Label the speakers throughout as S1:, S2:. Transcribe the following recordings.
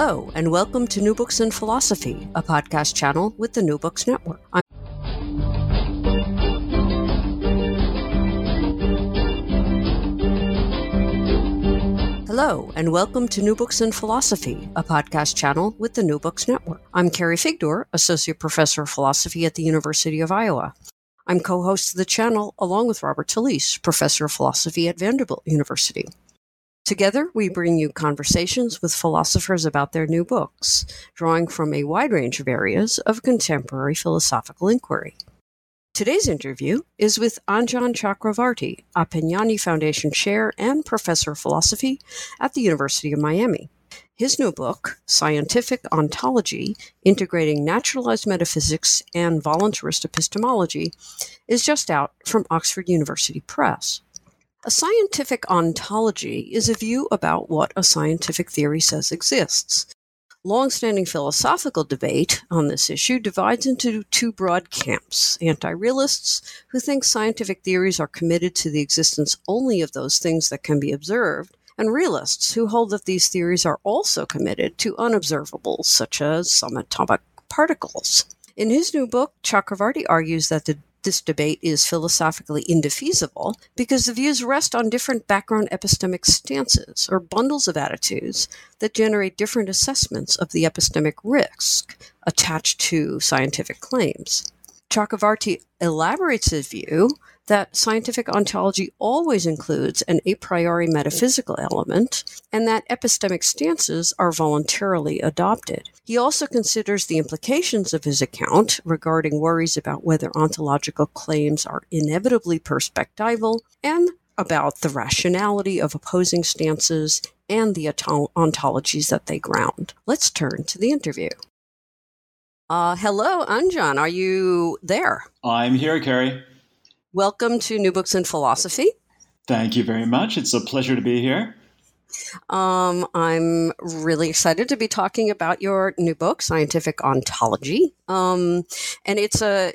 S1: Hello, and welcome to New Books in Philosophy, a podcast channel with the New Books Network. I'm Hello, and welcome to New Books in Philosophy, a podcast channel with the New Books Network. I'm Carrie Figdor, Associate Professor of Philosophy at the University of Iowa. I'm co host of the channel along with Robert Talisse, Professor of Philosophy at Vanderbilt University. Together, we bring you conversations with philosophers about their new books, drawing from a wide range of areas of contemporary philosophical inquiry. Today's interview is with Anjan Chakravartty, a Foundation Chair and Professor of Philosophy at the University of Miami. His new book, Scientific Ontology Integrating Naturalized Metaphysics and Voluntarist Epistemology, is just out from Oxford University Press. A scientific ontology is a view about what a scientific theory says exists. Longstanding philosophical debate on this issue divides into two broad camps anti realists, who think scientific theories are committed to the existence only of those things that can be observed, and realists, who hold that these theories are also committed to unobservables, such as subatomic particles. In his new book, Chakravartty argues that the this debate is philosophically indefeasible because the views rest on different background epistemic stances or bundles of attitudes that generate different assessments of the epistemic risk attached to scientific claims. Chakravartty elaborates his view that scientific ontology always includes an a priori metaphysical element and that epistemic stances are voluntarily adopted. He also considers the implications of his account regarding worries about whether ontological claims are inevitably perspectival and about the rationality of opposing stances and the ontologies that they ground. Let's turn to the interview. Uh, hello, Anjan. Are you there?
S2: I'm here, Carrie.
S1: Welcome to New Books in Philosophy.
S2: Thank you very much. It's a pleasure to be here.
S1: Um, I'm really excited to be talking about your new book, Scientific Ontology. Um, and it's a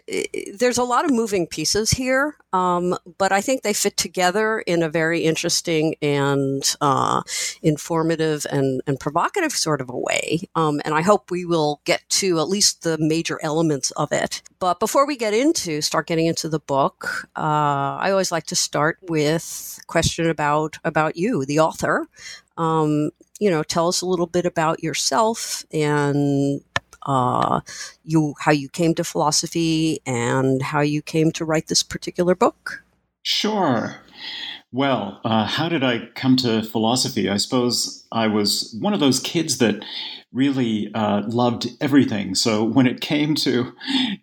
S1: there's a lot of moving pieces here, um, but I think they fit together in a very interesting and uh, informative and, and provocative sort of a way. Um, and I hope we will get to at least the major elements of it. But before we get into start getting into the book, uh, I always like to start with a question about about you, the author. Um, you know, tell us a little bit about yourself and uh, you how you came to philosophy and how you came to write this particular book.
S2: Sure. Well, uh, how did I come to philosophy? I suppose I was one of those kids that really uh, loved everything. So when it came to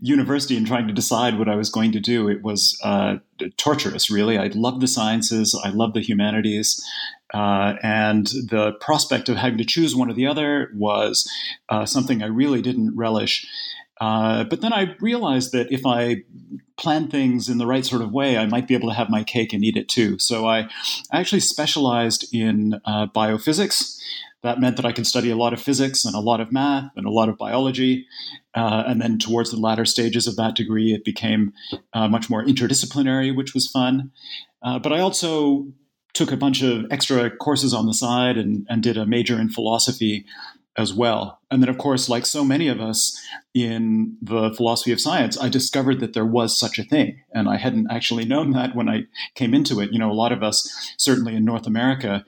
S2: university and trying to decide what I was going to do, it was uh, torturous, really. I loved the sciences, I loved the humanities. Uh, and the prospect of having to choose one or the other was uh, something I really didn't relish. Uh, but then I realized that if I plan things in the right sort of way, I might be able to have my cake and eat it too. So I, actually specialized in uh, biophysics. That meant that I could study a lot of physics and a lot of math and a lot of biology. Uh, and then towards the latter stages of that degree, it became uh, much more interdisciplinary, which was fun. Uh, but I also took a bunch of extra courses on the side and, and did a major in philosophy as well. And then, of course, like so many of us in the philosophy of science, I discovered that there was such a thing. And I hadn't actually known that when I came into it. You know, a lot of us, certainly in North America,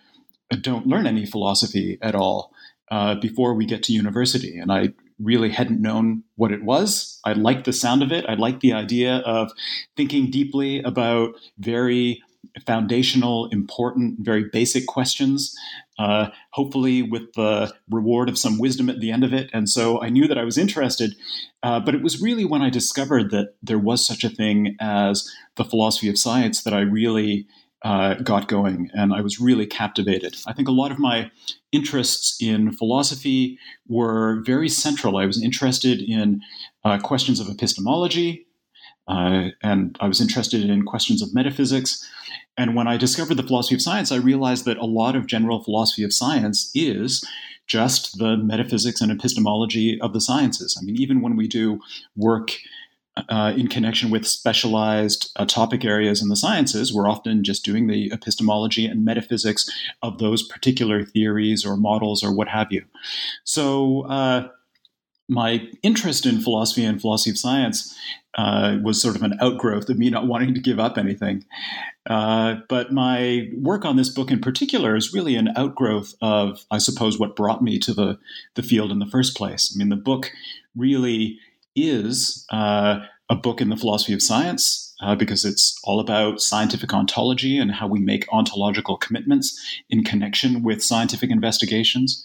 S2: don't learn any philosophy at all uh, before we get to university. And I really hadn't known what it was. I liked the sound of it. I liked the idea of thinking deeply about very foundational, important, very basic questions, uh, hopefully with the reward of some wisdom at the end of it. And so I knew that I was interested, uh, but it was really when I discovered that there was such a thing as the philosophy of science that I really uh, got going, and I was really captivated. I think a lot of my interests in philosophy were very central. I was interested in uh, questions of epistemology, uh, and I was interested in questions of metaphysics. And when I discovered the philosophy of science, I realized that a lot of general philosophy of science is just the metaphysics and epistemology of the sciences. I mean, even when we do work uh, in connection with specialized uh, topic areas in the sciences, we're often just doing the epistemology and metaphysics of those particular theories or models or what have you. So, uh, my interest in philosophy and philosophy of science uh, was sort of an outgrowth of me not wanting to give up anything. Uh, but my work on this book in particular is really an outgrowth of, I suppose, what brought me to the, the field in the first place. I mean, the book really is uh, a book in the philosophy of science uh, because it's all about scientific ontology and how we make ontological commitments in connection with scientific investigations.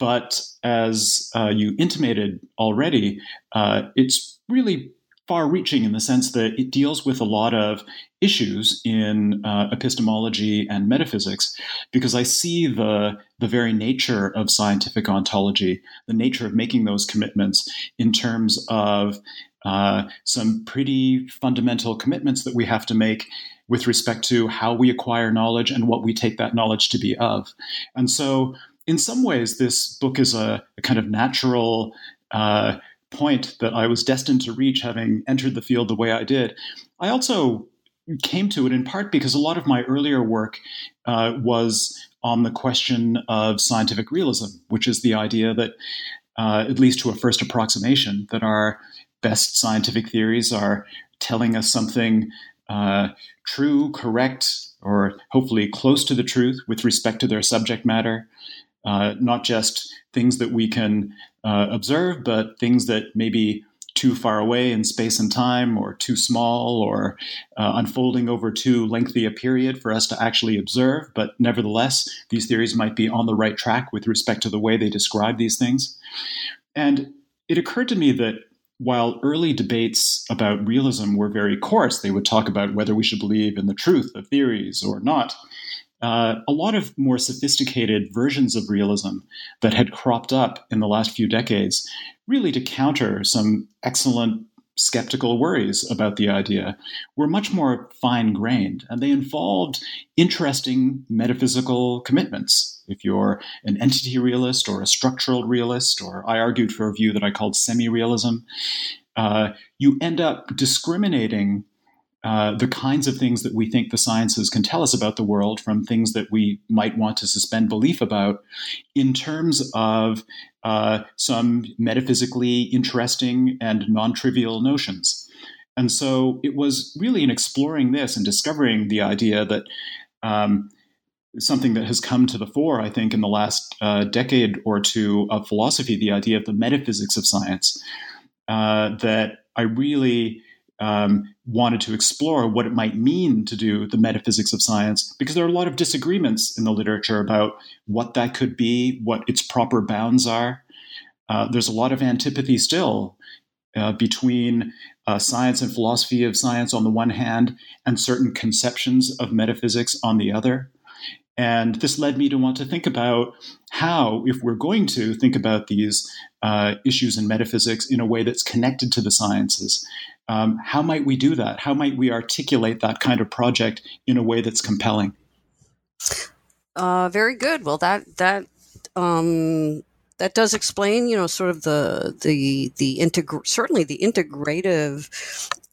S2: But as uh, you intimated already, uh, it's really far reaching in the sense that it deals with a lot of issues in uh, epistemology and metaphysics because I see the, the very nature of scientific ontology, the nature of making those commitments in terms of uh, some pretty fundamental commitments that we have to make with respect to how we acquire knowledge and what we take that knowledge to be of. And so, in some ways, this book is a, a kind of natural uh, point that I was destined to reach having entered the field the way I did. I also came to it in part because a lot of my earlier work uh, was on the question of scientific realism, which is the idea that, uh, at least to a first approximation, that our best scientific theories are telling us something uh, true, correct, or hopefully close to the truth with respect to their subject matter, uh, not just things that we can uh, observe, but things that may be too far away in space and time, or too small, or uh, unfolding over too lengthy a period for us to actually observe. But nevertheless, these theories might be on the right track with respect to the way they describe these things. And it occurred to me that while early debates about realism were very coarse, they would talk about whether we should believe in the truth of theories or not uh, a lot of more sophisticated versions of realism that had cropped up in the last few decades, really to counter some excellent skeptical worries about the idea, were much more fine grained and they involved interesting metaphysical commitments. If you're an entity realist or a structural realist, or I argued for a view that I called semi realism, uh, you end up discriminating uh, the kinds of things that we think the sciences can tell us about the world from things that we might want to suspend belief about in terms of uh, some metaphysically interesting and non trivial notions. And so it was really in exploring this and discovering the idea that um, something that has come to the fore, I think, in the last uh, decade or two of philosophy, the idea of the metaphysics of science, uh, that I really um, wanted to explore what it might mean to do the metaphysics of science, because there are a lot of disagreements in the literature about what that could be, what its proper bounds are. Uh, there's a lot of antipathy still uh, between uh, science and philosophy of science on the one hand, and certain conceptions of metaphysics on the other. And this led me to want to think about how, if we're going to think about these uh, issues in metaphysics in a way that's connected to the sciences, um, how might we do that? How might we articulate that kind of project in a way that's compelling?
S1: Uh, very good. Well, that that um, that does explain, you know, sort of the the the integ- certainly the integrative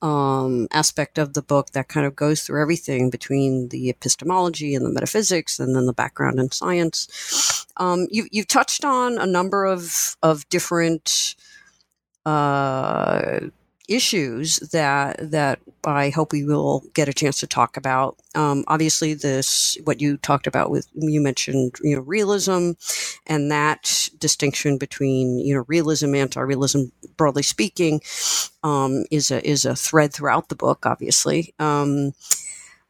S1: um, aspect of the book that kind of goes through everything between the epistemology and the metaphysics, and then the background in science. Um, you you've touched on a number of of different. Uh, issues that that I hope we will get a chance to talk about. Um, obviously, this what you talked about with you mentioned you know realism, and that distinction between you know realism, anti-realism, broadly speaking, um, is a is a thread throughout the book. Obviously. Um,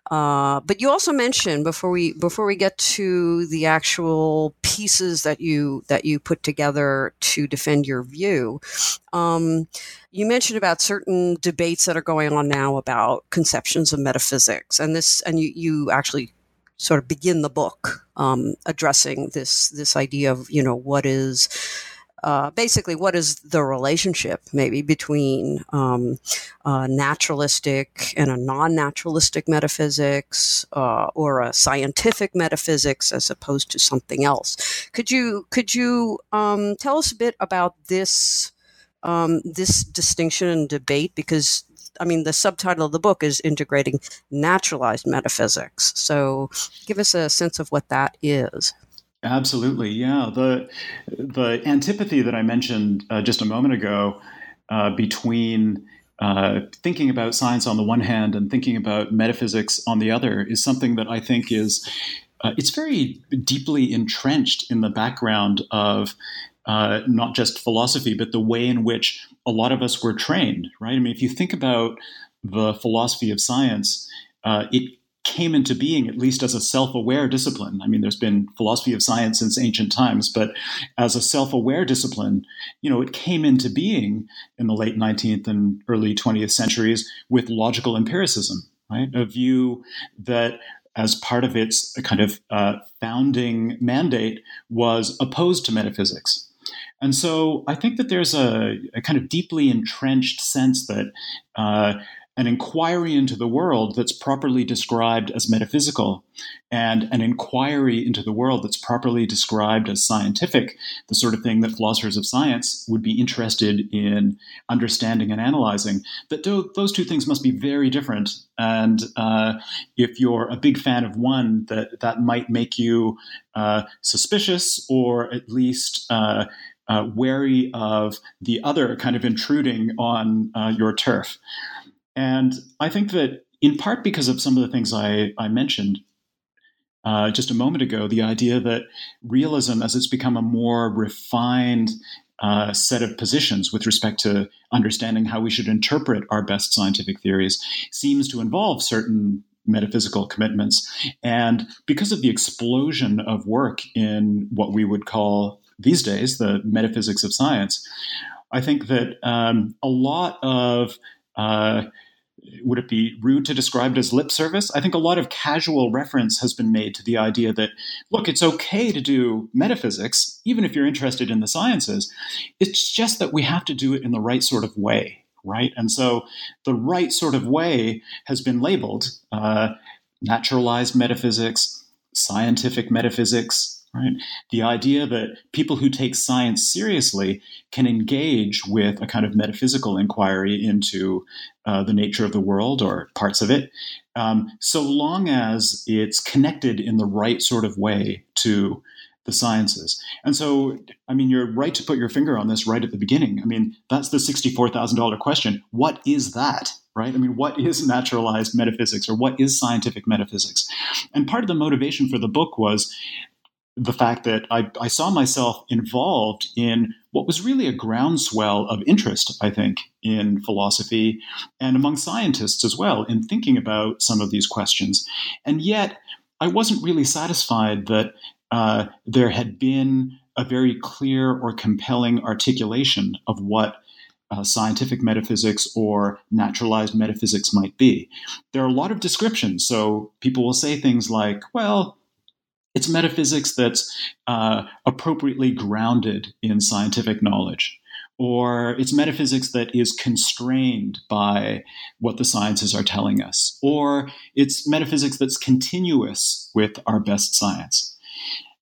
S1: uh, but you also mentioned before we before we get to the actual pieces that you that you put together to defend your view. Um, you mentioned about certain debates that are going on now about conceptions of metaphysics, and this, and you you actually sort of begin the book um, addressing this this idea of you know what is uh, basically what is the relationship maybe between um, naturalistic and a non-naturalistic metaphysics uh, or a scientific metaphysics as opposed to something else could you could you um, tell us a bit about this um, this distinction and debate because I mean, the subtitle of the book is Integrating Naturalized Metaphysics. So give us a sense of what that is.
S2: Absolutely, yeah. The the antipathy that I mentioned uh, just a moment ago uh, between uh, thinking about science on the one hand and thinking about metaphysics on the other is something that I think is uh, it's very deeply entrenched in the background of uh, not just philosophy, but the way in which a lot of us were trained, right? I mean, if you think about the philosophy of science, uh, it came into being at least as a self-aware discipline. I mean, there's been philosophy of science since ancient times, but as a self-aware discipline, you know, it came into being in the late 19th and early 20th centuries with logical empiricism, right? A view that as part of its kind of uh, founding mandate was opposed to metaphysics and so I think that there's a, a kind of deeply entrenched sense that uh, an inquiry into the world that's properly described as metaphysical and an inquiry into the world that's properly described as scientific, the sort of thing that philosophers of science would be interested in understanding and analyzing, that those two things must be very different. And uh, if you're a big fan of one, that, that might make you uh, suspicious or at least uh, uh, wary of the other kind of intruding on uh, your turf. And I think that in part because of some of the things I, I mentioned uh, just a moment ago, the idea that realism, as it's become a more refined uh, set of positions with respect to understanding how we should interpret our best scientific theories, seems to involve certain metaphysical commitments. And because of the explosion of work in what we would call these days the metaphysics of science, I think that um, a lot of uh, would it be rude to describe it as lip service? I think a lot of casual reference has been made to the idea that, look, it's okay to do metaphysics, even if you're interested in the sciences. It's just that we have to do it in the right sort of way, right? And so the right sort of way has been labeled uh, naturalized metaphysics, scientific metaphysics, Right? The idea that people who take science seriously can engage with a kind of metaphysical inquiry into uh, the nature of the world or parts of it, um, so long as it's connected in the right sort of way to the sciences. And so, I mean, you're right to put your finger on this right at the beginning. I mean, that's the $64,000 question. What is that? Right? I mean, what is naturalized metaphysics or what is scientific metaphysics? And part of the motivation for the book was the fact that I, I, saw myself involved in what was really a groundswell of interest, I think, in philosophy and among scientists as well, in thinking about some of these questions. And yet, I wasn't really satisfied that uh, there had been a very clear or compelling articulation of what uh, scientific metaphysics or naturalized metaphysics might be. There are a lot of descriptions. So people will say things like, well, it's metaphysics that's uh, appropriately grounded in scientific knowledge, or it's metaphysics that is constrained by what the sciences are telling us, or it's metaphysics that's continuous with our best science.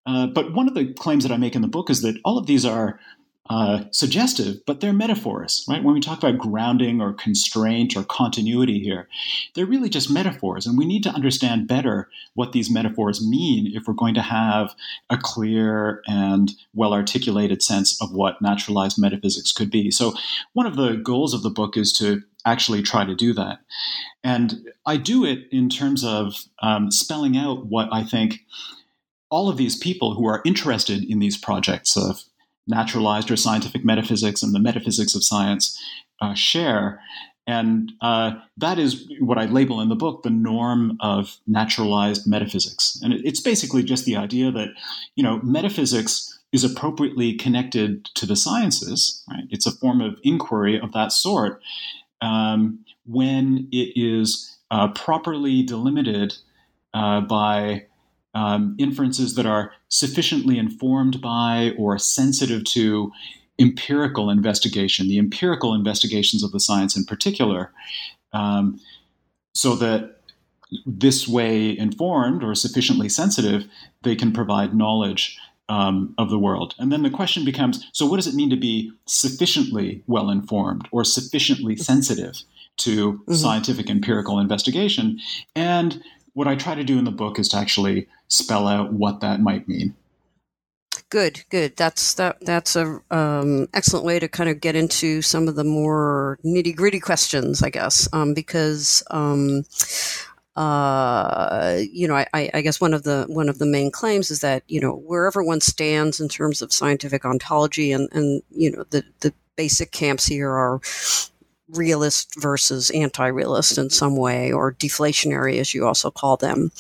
S2: Uh, but one of the claims that I make in the book is that all of these are uh, suggestive, but they're metaphors, right? When we talk about grounding or constraint or continuity here, they're really just metaphors. And we need to understand better what these metaphors mean if we're going to have a clear and well articulated sense of what naturalized metaphysics could be. So, one of the goals of the book is to actually try to do that. And I do it in terms of um, spelling out what I think all of these people who are interested in these projects of naturalized or scientific metaphysics and the metaphysics of science uh, share. And uh, that is what I label in the book the norm of naturalized metaphysics. And it's basically just the idea that, you know, metaphysics is appropriately connected to the sciences, right? It's a form of inquiry of that sort um, when it is uh, properly delimited uh, by um, inferences that are sufficiently informed by or sensitive to empirical investigation, the empirical investigations of the science in particular, um, so that this way informed or sufficiently sensitive, they can provide knowledge um, of the world. And then the question becomes so, what does it mean to be sufficiently well informed or sufficiently sensitive to mm-hmm. scientific empirical investigation? And what I try to do in the book is to actually spell out what that might mean.
S1: Good, good. That's that. That's a um, excellent way to kind of get into some of the more nitty gritty questions, I guess, um, because um, uh, you know, I, I, guess one of the one of the main claims is that you know wherever one stands in terms of scientific ontology, and and you know the the basic camps here are realist versus anti-realist in some way, or deflationary, as you also call them.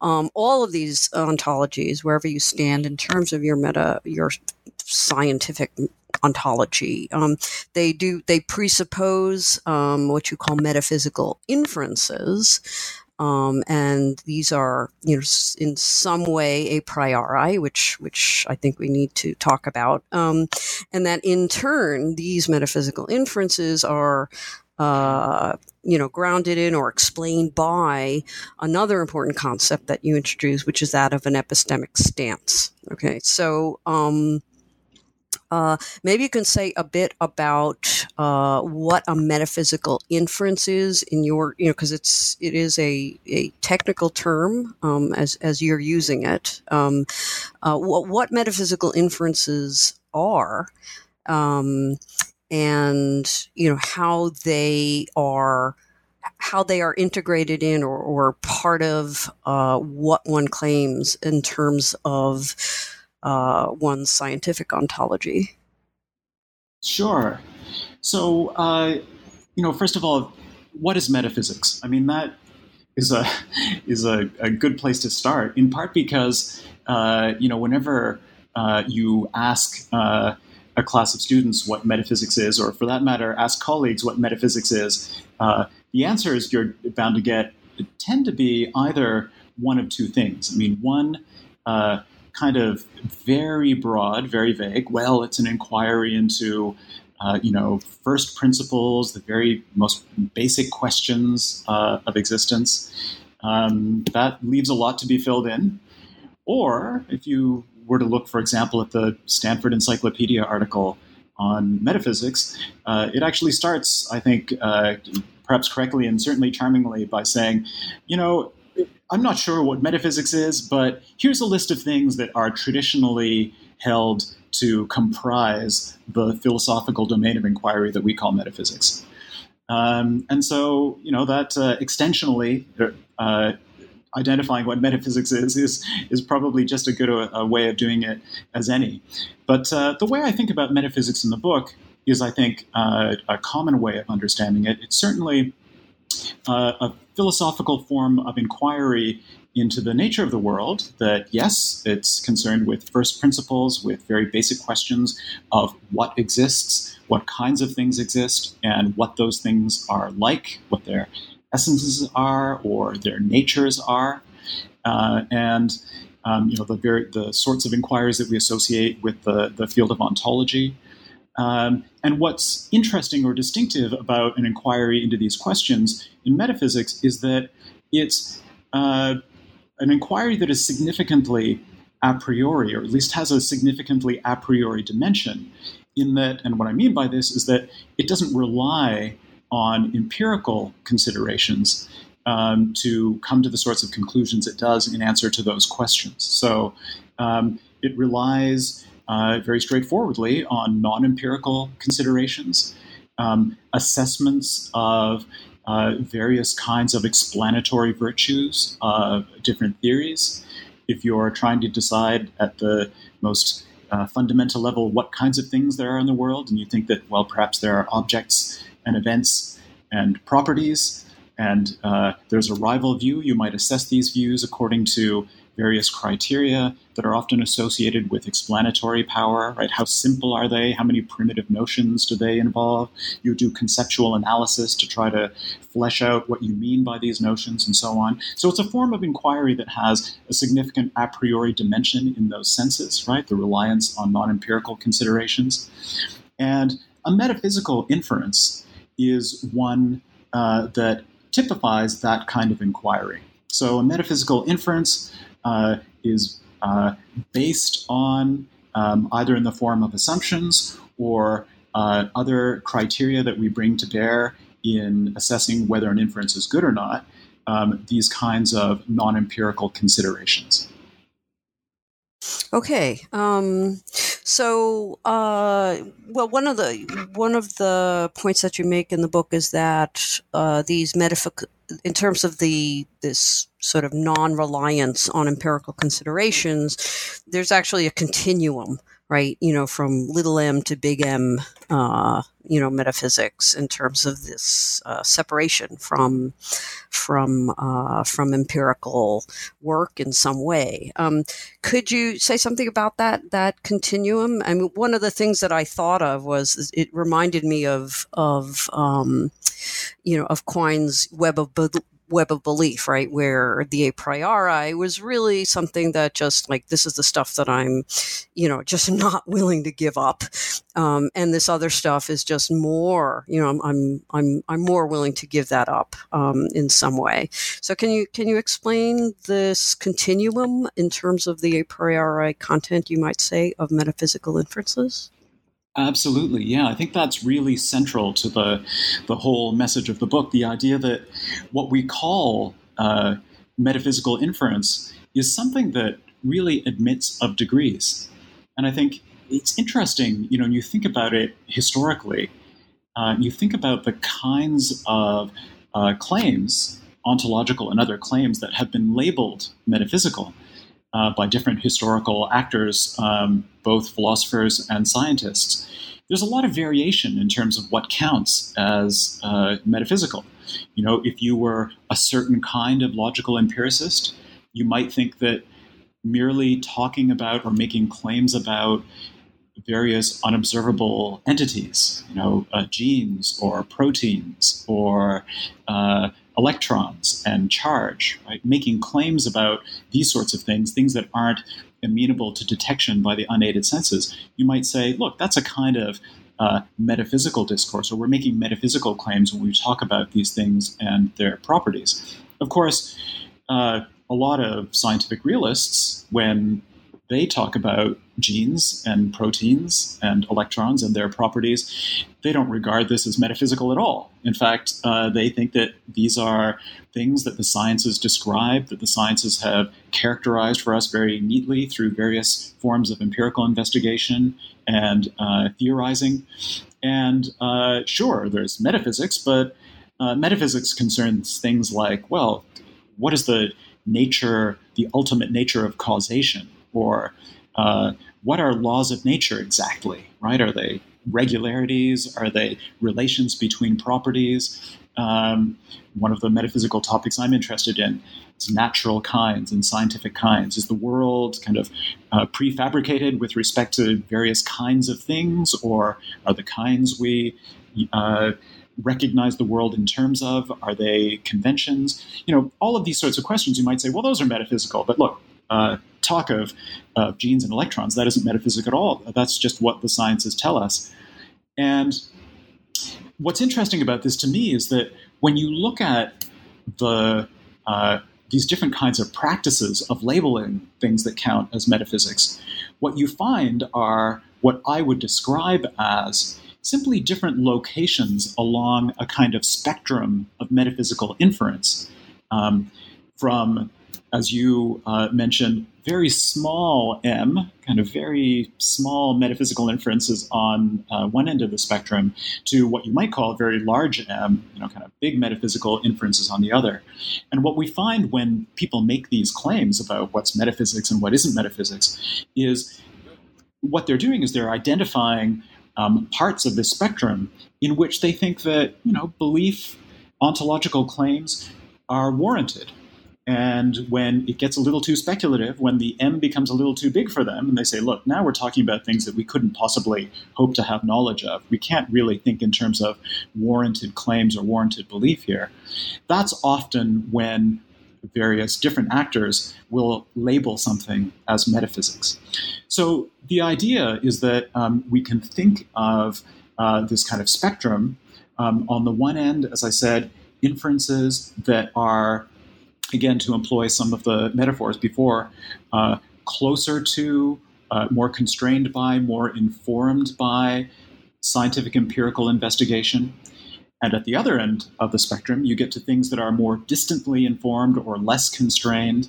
S1: Um, all of these ontologies, wherever you stand in terms of your meta, your scientific ontology, um, they do they presuppose um, what you call metaphysical inferences. Um, and these are, you know, in some way a priori, which which I think we need to talk about, um, and that in turn these metaphysical inferences are uh, you know, grounded in or explained by another important concept that you introduced, which is that of an epistemic stance. Okay, so um, uh, maybe you can say a bit about uh, what a metaphysical inference is in your, you know, because it's it is a, a technical term um, as as you're using it. Um, uh, what, what metaphysical inferences are, um, and you know how they are how they are integrated in or, or part of uh, what one claims in terms of uh, one's scientific ontology.
S2: Sure. So, uh, you know, first of all, what is metaphysics? I mean, that is a is a, a good place to start. In part because uh, you know, whenever uh, you ask uh, a class of students what metaphysics is, or for that matter, ask colleagues what metaphysics is, uh, the answers you're bound to get tend to be either one of two things. I mean, one, kind of very broad, very vague. Well, it's an inquiry into, uh, you know, first principles, the very most basic questions uh, of existence. Um, that leaves a lot to be filled in. Or if you were to look, for example, at the Stanford Encyclopedia article on metaphysics, uh, it actually starts, I think, uh, perhaps correctly and certainly charmingly, by saying, you know, I'm not sure what metaphysics is, but here's a list of things that are traditionally held to comprise the philosophical domain of inquiry that we call metaphysics. Um, and so, you know, that uh, extensionally uh, identifying what metaphysics is is is probably just a good a, uh, a way of doing it as any. But uh, the way I think about metaphysics in the book is, I think, uh, a common way of understanding it. It's certainly uh, a philosophical form of inquiry into the nature of the world that, yes, it's concerned with first principles, with very basic questions of what exists, what kinds of things exist, and what those things are like, what their essences are or their natures are. Uh, and um, you know the very the sorts of inquiries that we associate with the, the field of ontology. Um, and what's interesting or distinctive about an inquiry into these questions in metaphysics is that it's uh, an inquiry that is significantly a priori, or at least has a significantly a priori dimension. In that, and what I mean by this is that it doesn't rely on empirical considerations um, to come to the sorts of conclusions it does in answer to those questions. So um, it relies uh, very straightforwardly on non empirical considerations, um, assessments of uh, various kinds of explanatory virtues of different theories. If you're trying to decide at the most uh, fundamental level what kinds of things there are in the world, and you think that, well, perhaps there are objects and events and properties. And uh, there's a rival view. You might assess these views according to various criteria that are often associated with explanatory power, right? How simple are they? How many primitive notions do they involve? You do conceptual analysis to try to flesh out what you mean by these notions and so on. So it's a form of inquiry that has a significant a priori dimension in those senses, right? The reliance on non empirical considerations. And a metaphysical inference is one uh, that typifies that kind of inquiry. So a metaphysical inference is uh, based on um, either in the form of assumptions or uh, other criteria that we bring to bear in assessing whether an inference is good or not, um, these kinds of non empirical considerations.
S1: Okay. Um, so, uh, well, one of the one of the points that you make in the book is that uh, these metaphysical, in terms of the this sort of non-reliance on empirical considerations, there's actually a continuum right? You know, from little m to big M, uh, you know, metaphysics in terms of this uh, separation from from uh, from empirical work in some way. Um, could you say something about that that continuum? I mean, one of the things that I thought of was it reminded me of of um, you know of Quine's web of web of belief, right? Where the a priori was really something that just like, this is the stuff that I'm, you know, just not willing to give up. Um, and this other stuff is just more, you know, I'm, I'm, I'm, I'm more willing to give that up, um, in some way. So can you, can you explain this continuum in terms of the a priori content, you might say, of metaphysical inferences?
S2: Absolutely, yeah. I think that's really central to the the whole message of the book. The idea that what we call uh, metaphysical inference is something that really admits of degrees, and I think it's interesting. You know, when you think about it historically, uh, you think about the kinds of uh, claims, ontological and other claims that have been labeled metaphysical uh, by different historical actors, um, both philosophers and scientists. There's a lot of variation in terms of what counts as uh, metaphysical. You know, if you were a certain kind of logical empiricist, you might think that merely talking about or making claims about various unobservable entities, you know, uh, genes or proteins or uh, electrons and charge, right? Making claims about these sorts of things, things that aren't amenable to detection by the unaided senses, you might say, look, that's a kind of uh, metaphysical discourse, or we're making metaphysical claims when we talk about these things and their properties. Of course, uh, a lot of scientific realists, when they talk about genes and proteins and electrons and their properties, they don't regard this as metaphysical at all. In fact, uh, they think that these are things that the sciences describe, that the sciences have characterized for us very neatly through various forms of empirical investigation and uh, theorizing. And uh, sure, there's metaphysics, but uh, metaphysics concerns things like, well, what is the nature, the ultimate nature of causation? Or uh, what are laws of nature exactly, right? Are they regularities? Are they relations between properties? Um, one of the metaphysical topics I'm interested in is natural kinds and scientific kinds. Is the world kind of uh, prefabricated with respect to various kinds of things, or are the kinds we uh, recognize the world in terms of? Are they conventions? You know, all of these sorts of questions you might say, well, those are metaphysical. But look, uh, talk of uh, genes and electrons. That isn't metaphysics at all. That's just what the sciences tell us. And what's interesting about this to me is that when you look at the uh, these different kinds of practices of labeling things that count as metaphysics, what you find are what I would describe as simply different locations along a kind of spectrum of metaphysical inference. Um, from as you uh, mentioned, very small m, kind of very small metaphysical inferences on uh, one end of the spectrum, to what you might call very large m, you know, kind of big metaphysical inferences on the other. And what we find when people make these claims about what's metaphysics and what isn't metaphysics is what they're doing is they're identifying um, parts of this spectrum in which they think that you know belief ontological claims are warranted. And when it gets a little too speculative, when the M becomes a little too big for them, and they say, look, now we're talking about things that we couldn't possibly hope to have knowledge of. We can't really think in terms of warranted claims or warranted belief here. That's often when various different actors will label something as metaphysics. So the idea is that um, we can think of uh, this kind of spectrum. Um, on the one end, as I said, inferences that are, again, to employ some of the metaphors before, uh, closer to, uh, more constrained by, more informed by scientific empirical investigation. And at the other end of the spectrum, you get to things that are more distantly informed or less constrained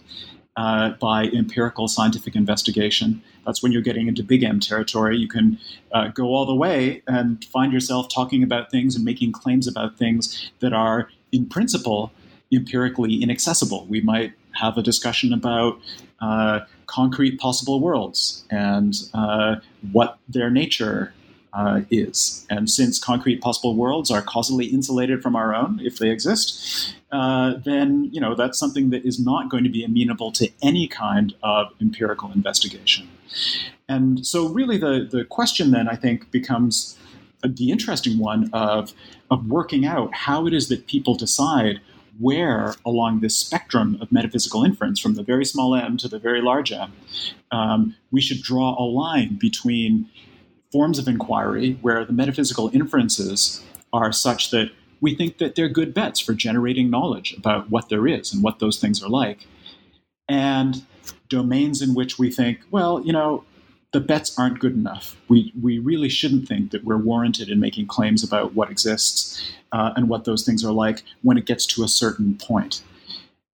S2: uh, by empirical scientific investigation. That's when you're getting into big M territory. You can uh, go all the way and find yourself talking about things and making claims about things that are, in principle, empirically inaccessible. We might have a discussion about uh, concrete possible worlds and uh, what their nature uh, is. And since concrete possible worlds are causally insulated from our own, if they exist, uh, then you know that's something that is not going to be amenable to any kind of empirical investigation. And so, really, the the question then I think becomes the interesting one of of working out how it is that people decide where along this spectrum of metaphysical inference, from the very small m to the very large m, um, we should draw a line between forms of inquiry where the metaphysical inferences are such that we think that they're good bets for generating knowledge about what there is and what those things are like. And domains in which we think, well, you know, the bets aren't good enough. We, we really shouldn't think that we're warranted in making claims about what exists uh, and what those things are like when it gets to a certain point.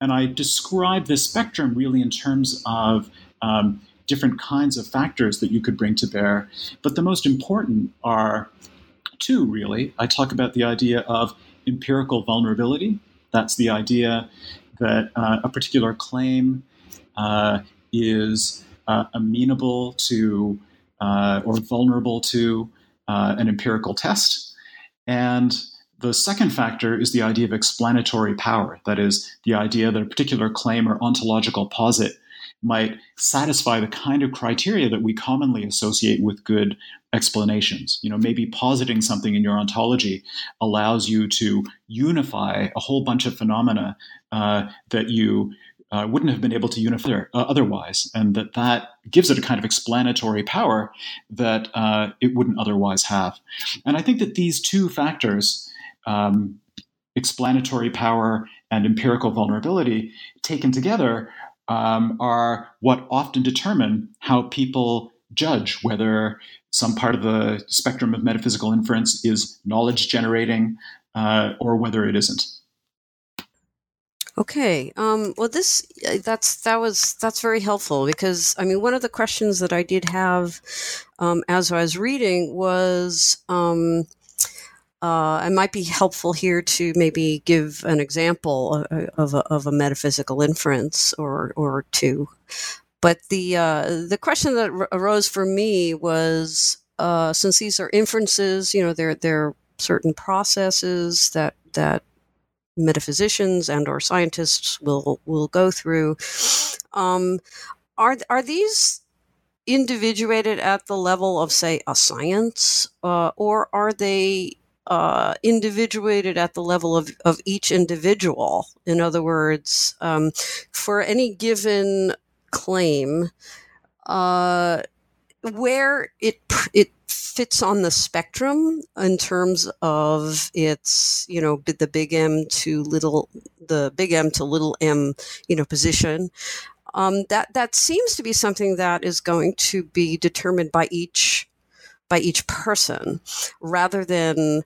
S2: And I describe this spectrum really in terms of um, different kinds of factors that you could bring to bear. But the most important are two, really. I talk about the idea of empirical vulnerability. That's the idea that uh, a particular claim uh, is uh, amenable to uh, or vulnerable to uh, an empirical test. And the second factor is the idea of explanatory power. That is, the idea that a particular claim or ontological posit might satisfy the kind of criteria that we commonly associate with good explanations. You know, maybe positing something in your ontology allows you to unify a whole bunch of phenomena uh, that you uh, wouldn't have been able to unify uh, otherwise, and that that gives it a kind of explanatory power that uh, it wouldn't otherwise have. And I think that these two factors, um, explanatory power and empirical vulnerability, taken together, um, are what often determine how people judge whether some part of the spectrum of metaphysical inference is knowledge generating uh, or whether it isn't.
S1: Okay. Um, well, this uh, that's that was that's very helpful because I mean one of the questions that I did have um, as I was reading was um, uh, it might be helpful here to maybe give an example of, of, a, of a, metaphysical inference or, or two. But the uh, the question that arose for me was uh, since these are inferences, you know, they're they're certain processes that that metaphysicians and or scientists will will go through. Um, are are these individuated at the level of say a science, uh, or are they uh, individuated at the level of, of each individual. In other words, um, for any given claim, uh, where it it fits on the spectrum in terms of its you know the big M to little the big M to little m you know position. Um, that that seems to be something that is going to be determined by each by each person rather than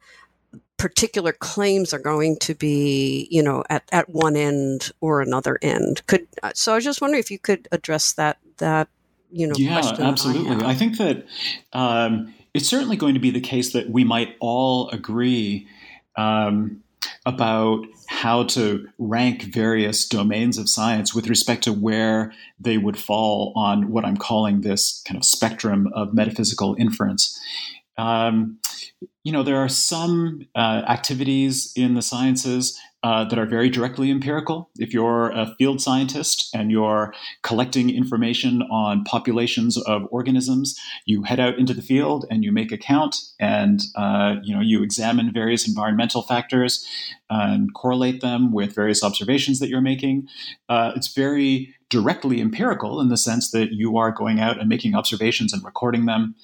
S1: particular claims are going to be, you know, at, at one end or another end. Could uh, so I was just wondering if you could address that that you know.
S2: Yeah, absolutely. I, I, think that um, it's certainly going to be the case that we might all agree um, about how to rank various domains of science with respect to where they would fall on what I'm calling this kind of spectrum of metaphysical inference. Um, you know, there are some uh, activities in the sciences uh, that are very directly empirical. If you're a field scientist and you're collecting information on populations of organisms, you head out into the field and you make a count, and uh, you know you examine various environmental factors and correlate them with various observations that you're making. Uh, it's very directly empirical in the sense that you are going out and making observations and recording them.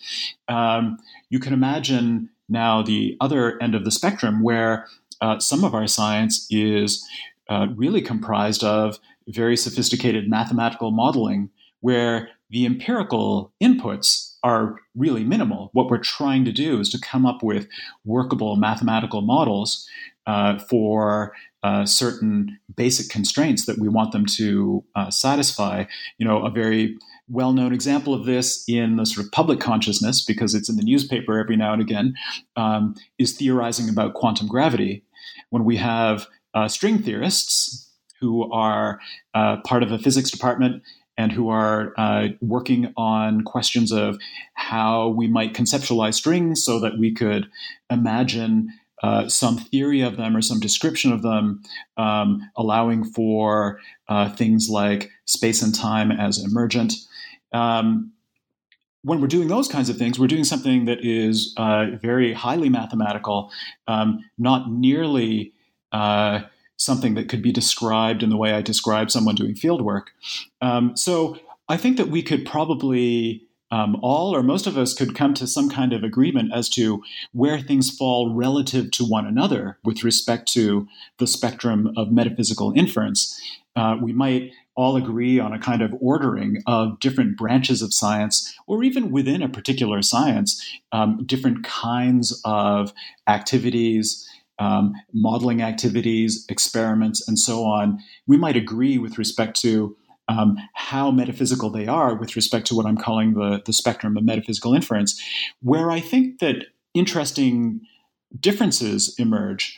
S2: Um, you can imagine now the other end of the spectrum where uh, some of our science is uh, really comprised of very sophisticated mathematical modeling where the empirical inputs are really minimal. What we're trying to do is to come up with workable mathematical models uh, for uh, certain basic constraints that we want them to uh, satisfy. You know, a very well known example of this in the sort of public consciousness, because it's in the newspaper every now and again, um, is theorizing about quantum gravity when we have uh, string theorists who are uh, part of a physics department and who are uh, working on questions of how we might conceptualize strings so that we could imagine uh, some theory of them or some description of them, um, allowing for uh, things like space and time as emergent. Um, when we're doing those kinds of things, we're doing something that is uh, very highly mathematical, um, not nearly uh, something that could be described in the way I describe someone doing field work. Um, so I think that we could probably um, all or most of us could come to some kind of agreement as to where things fall relative to one another with respect to the spectrum of metaphysical inference. Uh, we might all agree on a kind of ordering of different branches of science, or even within a particular science, um, different kinds of activities, um, modeling activities, experiments, and so on. We might agree with respect to um, how metaphysical they are with respect to what I'm calling the, the spectrum of metaphysical inference, where I think that interesting differences emerge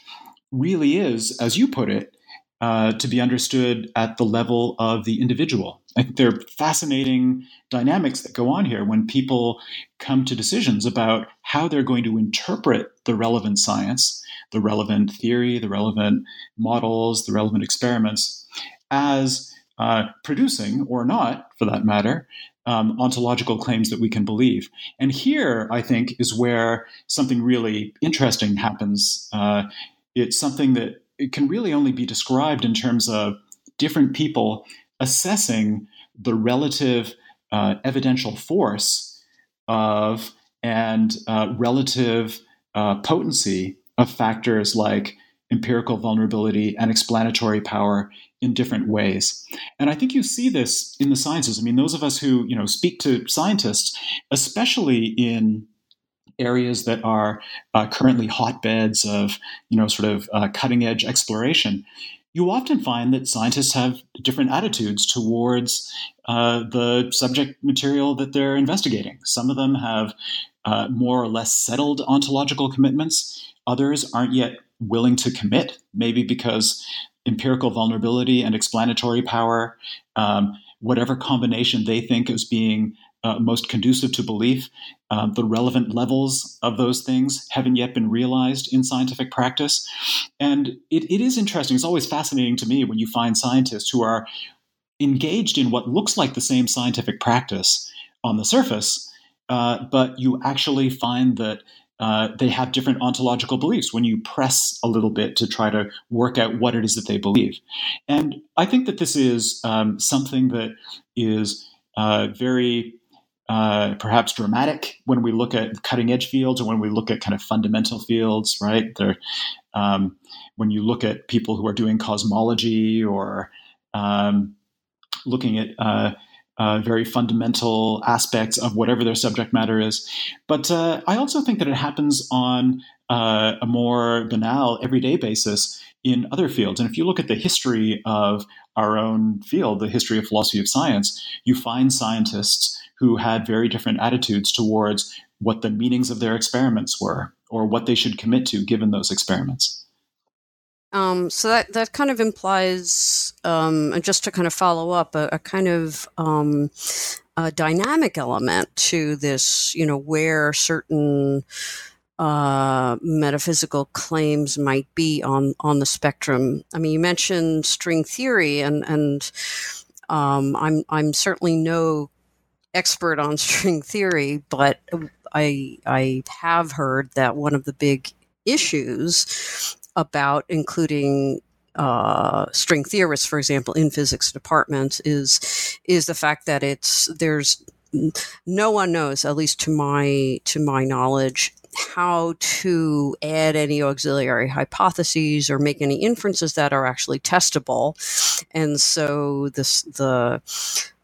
S2: really is, as you put it, uh, to be understood at the level of the individual. I think there are fascinating dynamics that go on here when people come to decisions about how they're going to interpret the relevant science, the relevant theory, the relevant models, the relevant experiments as uh, producing, or not for that matter, um, ontological claims that we can believe. And here, I think, is where something really interesting happens. Uh, it's something that it can really only be described in terms of different people assessing the relative uh, evidential force of and uh, relative uh, potency of factors like empirical vulnerability and explanatory power in different ways. And I think you see this in the sciences. I mean, those of us who you know speak to scientists, especially in areas that are uh, currently hotbeds of you know sort of uh, cutting edge exploration you often find that scientists have different attitudes towards uh, the subject material that they're investigating. Some of them have uh, more or less settled ontological commitments. Others aren't yet willing to commit, maybe because empirical vulnerability and explanatory power, um, whatever combination they think is being uh, most conducive to belief. Um, the relevant levels of those things haven't yet been realized in scientific practice. And it, it is interesting. It's always fascinating to me when you find scientists who are engaged in what looks like the same scientific practice on the surface, uh, but you actually find that uh, they have different ontological beliefs when you press a little bit to try to work out what it is that they believe. And I think that this is um, something that is uh, very uh, perhaps dramatic when we look at cutting edge fields or when we look at kind of fundamental fields, right? Um, when you look at people who are doing cosmology or um, looking at uh, uh, very fundamental aspects of whatever their subject matter is. But uh, I also think that it happens on uh, a more banal, everyday basis in other fields. And if you look at the history of our own field, the history of philosophy of science, you find scientists who had very different attitudes towards what the meanings of their experiments were or what they should commit to given those experiments.
S1: Um, so that, that kind of implies, um, and just to kind of follow up, a, a kind of um, a dynamic element to this, you know, where certain uh, metaphysical claims might be on on the spectrum. I mean, you mentioned string theory, and and um, I'm I'm certainly no expert on string theory, but I I have heard that one of the big issues about including uh, string theorists, for example, in physics departments, is is the fact that it's there's no one knows, at least to my to my knowledge, how to add any auxiliary hypotheses or make any inferences that are actually testable, and so this the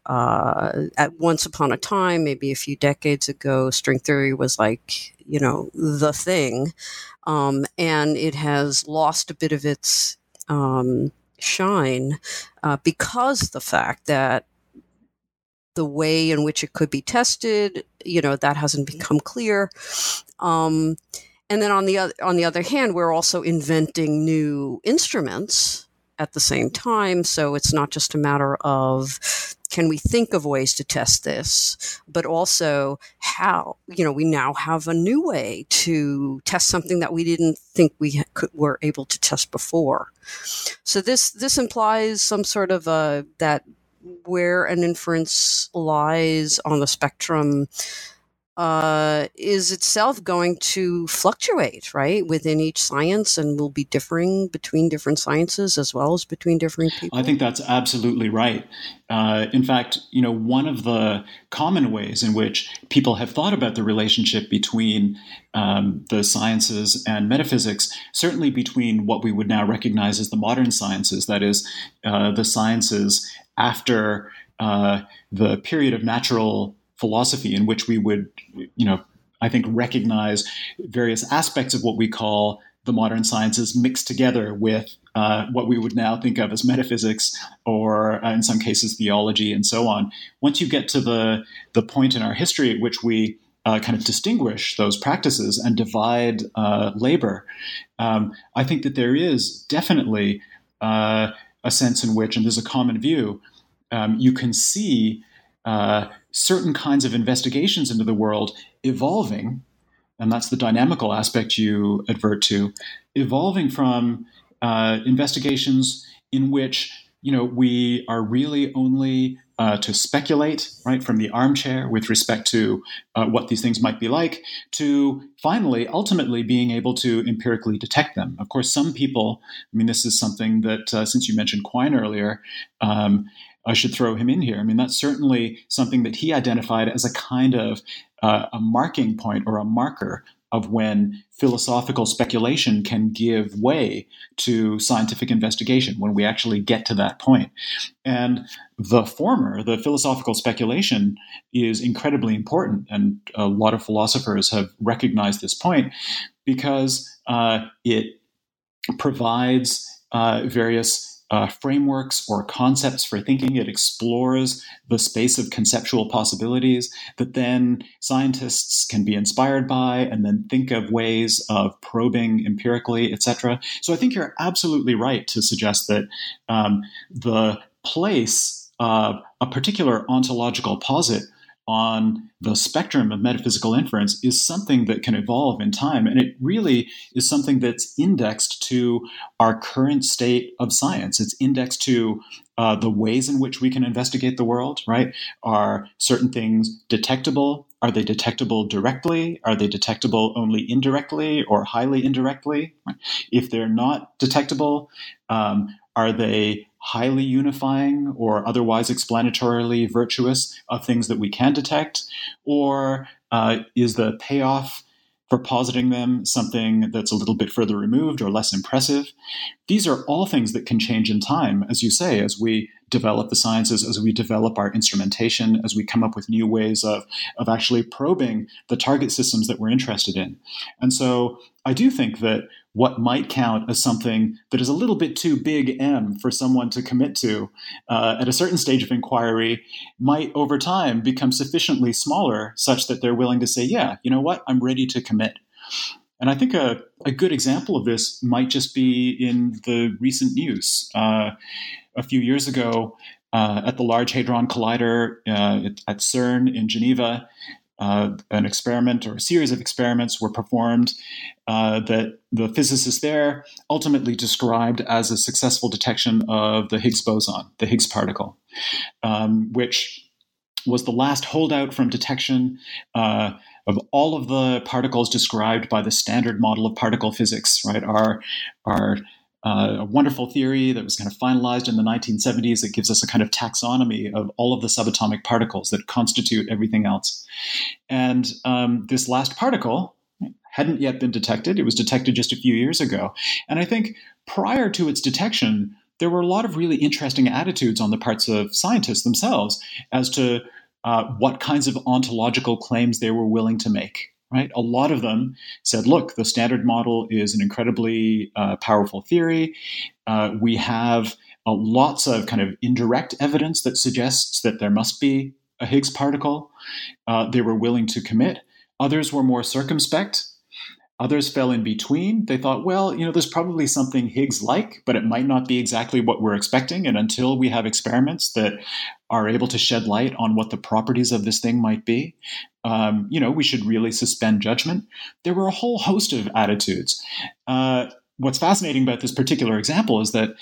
S1: uh, at once upon a time, maybe a few decades ago, string theory was like you know the thing, um, and it has lost a bit of its um, shine uh, because the fact that the way in which it could be tested, you know, that hasn't become clear. Um, and then on the other on the other hand, we're also inventing new instruments at the same time. So it's not just a matter of can we think of ways to test this, but also how, you know, we now have a new way to test something that we didn't think we could, were able to test before. So this, this implies some sort of a, that where an inference lies on the spectrum uh, is itself going to fluctuate, right, within each science and will be differing between different sciences as well as between different people?
S2: I think that's absolutely right. Uh, in fact, you know, one of the common ways in which people have thought about the relationship between um, the sciences and metaphysics, certainly between what we would now recognize as the modern sciences, that is, uh, the sciences after uh, the period of natural philosophy in which we would, you know, I think recognize various aspects of what we call the modern sciences mixed together with uh, what we would now think of as metaphysics or uh, in some cases theology and so on. Once you get to the the point in our history at which we uh, kind of distinguish those practices and divide uh, labor, um, I think that there is definitely uh, a sense in which, and there's a common view, um, you can see uh, certain kinds of investigations into the world evolving, and that's the dynamical aspect you advert to, evolving from uh, investigations in which you know we are really only uh, to speculate right from the armchair with respect to uh, what these things might be like to finally ultimately being able to empirically detect them. Of course some people i mean this is something that uh, since you mentioned quine earlier um, I should throw him in here. I mean, that's certainly something that he identified as a kind of uh, a marking point or a marker of when philosophical speculation can give way to scientific investigation, when we actually get to that point. And the former, the philosophical speculation, is incredibly important. And a lot of philosophers have recognized this point because uh, it provides uh, various uh, frameworks or concepts for thinking. It explores the space of conceptual possibilities that then scientists can be inspired by and then think of ways of probing empirically, etc. So I think you're absolutely right to suggest that um, the place of a particular ontological posit on the spectrum of metaphysical inference is something that can evolve in time. And it really is something that's indexed to our current state of science. It's indexed to uh, the ways in which we can investigate the world, right? Are certain things detectable? Are they detectable directly? Are they detectable only indirectly or highly indirectly? If they're not detectable, um, are they highly unifying or otherwise explanatorily virtuous of things that we can detect? Or uh, is the payoff for positing them something that's a little bit further removed or less impressive? These are all things that can change in time, as you say, as we develop the sciences, as we develop our instrumentation, as we come up with new ways of, of actually probing the target systems that we're interested in. And so I do think that what might count as something that is a little bit too big M for someone to commit to uh, at a certain stage of inquiry might over time become sufficiently smaller such that they're willing to say, yeah, you know what, I'm ready to commit. And I think a, a good example of this might just be in the recent news. Uh, a few years ago, uh, at the Large Hadron Collider uh, at CERN in Geneva. Uh, an experiment or a series of experiments were performed uh, that the physicists there ultimately described as a successful detection of the Higgs boson, the Higgs particle, um, which was the last holdout from detection uh, of all of the particles described by the standard model of particle physics, right? Our, our uh, a wonderful theory that was kind of finalized in the 1970s that gives us a kind of taxonomy of all of the subatomic particles that constitute everything else. And um, this last particle hadn't yet been detected. It was detected just a few years ago. And I think prior to its detection, there were a lot of really interesting attitudes on the parts of scientists themselves as to uh, what kinds of ontological claims they were willing to make right? A lot of them said, look, the standard model is an incredibly uh, powerful theory. Uh, we have uh, lots of kind of indirect evidence that suggests that there must be a Higgs particle. Uh, they were willing to commit. Others were more circumspect. Others fell in between. They thought, well, you know, there's probably something Higgs like, but it might not be exactly what we're expecting. And until we have experiments that are able to shed light on what the properties of this thing might be, um, you know, we should really suspend judgment. There were a whole host of attitudes. Uh, what's fascinating about this particular example is that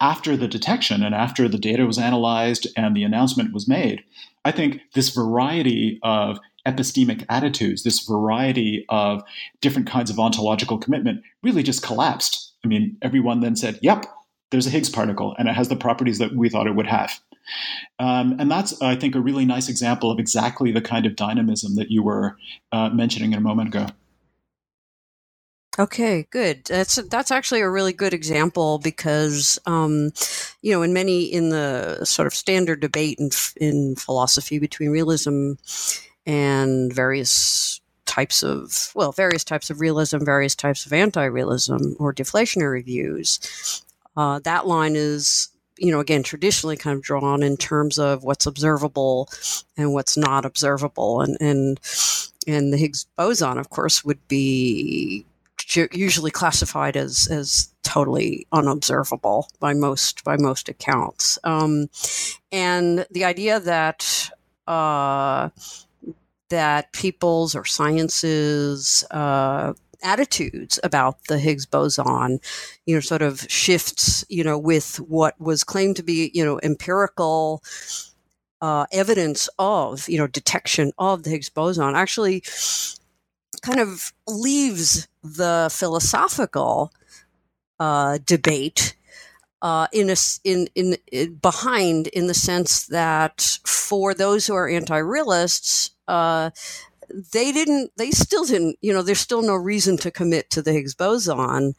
S2: after the detection and after the data was analyzed and the announcement was made, I think this variety of epistemic attitudes, this variety of different kinds of ontological commitment really just collapsed. I mean, everyone then said, yep, there's a Higgs particle and it has the properties that we thought it would have. Um, and that's, I think, a really nice example of exactly the kind of dynamism that you were uh, mentioning a moment ago.
S1: Okay, good. That's that's actually a really good example because, um, you know, in many in the sort of standard debate in in philosophy between realism and various types of well various types of realism various types of anti-realism or deflationary views. Uh, that line is you know again traditionally kind of drawn in terms of what's observable and what's not observable. And and and the higgs boson of course would be usually classified as as totally unobservable by most by most accounts. Um, and the idea that uh, that people's or sciences uh, attitudes about the Higgs boson, you know, sort of shifts, you know, with what was claimed to be, you know, empirical uh, evidence of, you know, detection of the Higgs boson actually kind of leaves the philosophical uh, debate uh, in a in, in, in behind in the sense that for those who are anti-realists, uh, they didn't. They still didn't. You know, there's still no reason to commit to the Higgs boson.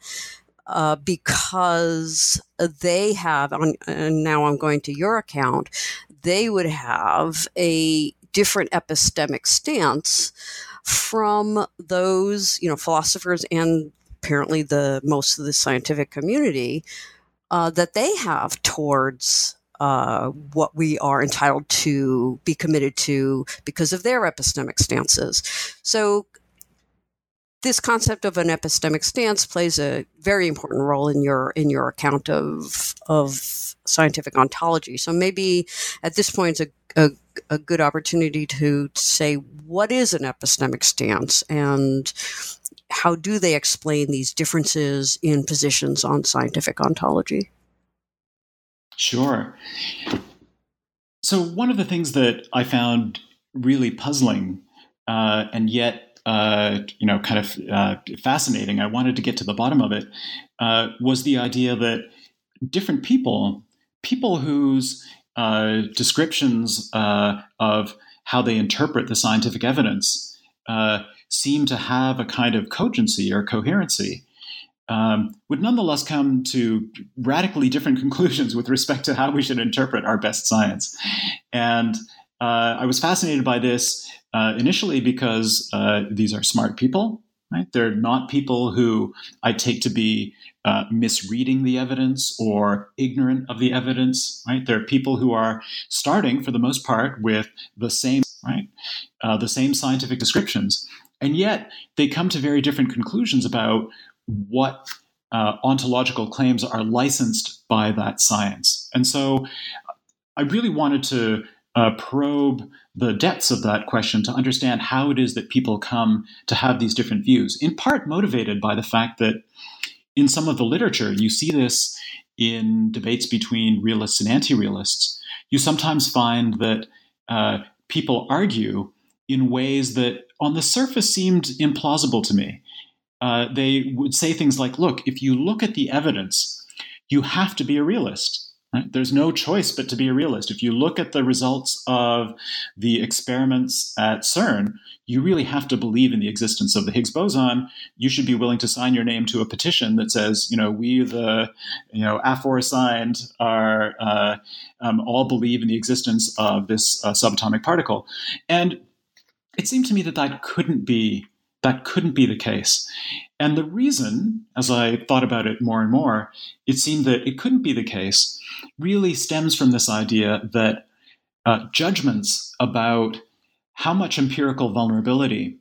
S1: Uh, because they have, on, and now I'm going to your account, they would have a different epistemic stance from those, you know, philosophers and apparently the most of the scientific community uh, that they have towards uh, what we are entitled to be committed to because of their epistemic stances. So, this concept of an epistemic stance plays a very important role in your in your account of of scientific ontology. So maybe at this point, it's a, a, a good opportunity to say what is an epistemic stance and how do they explain these differences in positions on scientific ontology?
S2: Sure. So, one of the things that I found really puzzling uh, and yet, uh, you know, kind of uh, fascinating, I wanted to get to the bottom of it, uh, was the idea that different people, people whose uh, descriptions uh, of how they interpret the scientific evidence, seem to have a kind of cogency or coherency, um, would nonetheless come to radically different conclusions with respect to how we should interpret our best science. And uh, I was fascinated by this uh, initially because uh, these are smart people. Right? They're not people who I take to be uh, misreading the evidence or ignorant of the evidence. Right? They're people who are starting, for the most part, with the same right, uh, the same scientific descriptions, and yet they come to very different conclusions about what uh, ontological claims are licensed by that science. And so I really wanted to uh, probe the depths of that question to understand how it is that people come to have these different views, in part motivated by the fact that in some of the literature, you see this in debates between realists and anti realists. You sometimes find that uh, people argue in ways that on the surface seemed implausible to me. Uh, they would say things like, look, if you look at the evidence, you have to be a realist. Right? There's no choice but to be a realist. If you look at the results of the experiments at CERN, you really have to believe in the existence of the Higgs boson. You should be willing to sign your name to a petition that says, you know, we the, you know, aforesign are uh, um, all believe in the existence of this uh, subatomic particle, and it seemed to me that that couldn't be that couldn't be the case. And the reason, as I thought about it more and more, it seemed that it couldn't be the case really stems from this idea that uh, judgments about how much empirical vulnerability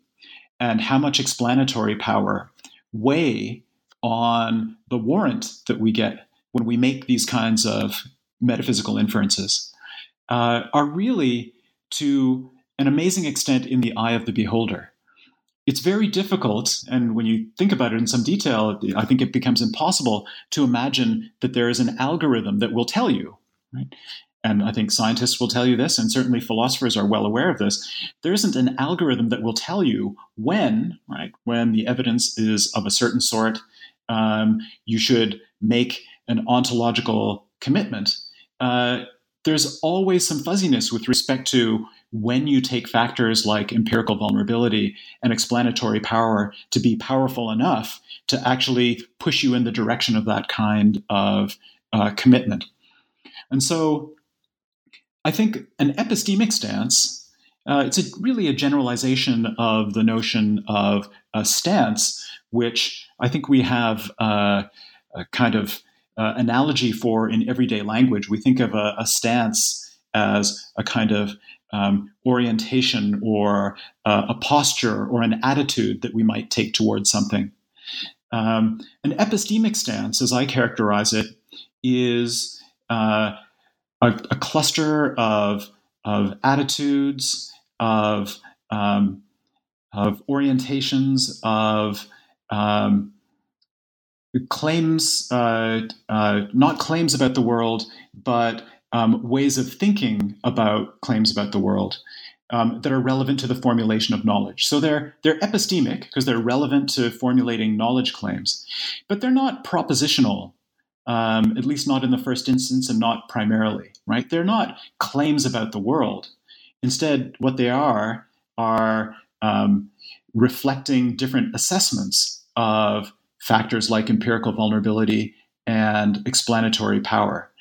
S2: and how much explanatory power weigh on the warrant that we get when we make these kinds of metaphysical inferences uh, are really to an amazing extent in the eye of the beholder it's very difficult, and when you think about it in some detail, I think it becomes impossible to imagine that there is an algorithm that will tell you. Right? And I think scientists will tell you this, and certainly philosophers are well aware of this. There isn't an algorithm that will tell you when, right, when the evidence is of a certain sort, um, you should make an ontological commitment. Uh, there's always some fuzziness with respect to when you take factors like empirical vulnerability and explanatory power to be powerful enough to actually push you in the direction of that kind of uh, commitment. And so I think an epistemic stance, uh, it's a, really a generalization of the notion of a stance, which I think we have uh, a kind of uh, analogy for in everyday language. We think of a, a stance as a kind of um, orientation or uh, a posture or an attitude that we might take towards something. Um, an epistemic stance, as I characterize it, is uh, a, a, cluster of, of attitudes, of, um, of orientations, of um, claims, uh, uh, not claims about the world, but um, ways of thinking about claims about the world um, that are relevant to the formulation of knowledge. So they're they're epistemic because they're relevant to formulating knowledge claims, but they're not propositional. Um, at least not in the first instance, and not primarily. Right? They're not claims about the world. Instead, what they are are um, reflecting different assessments of factors like empirical vulnerability and explanatory power.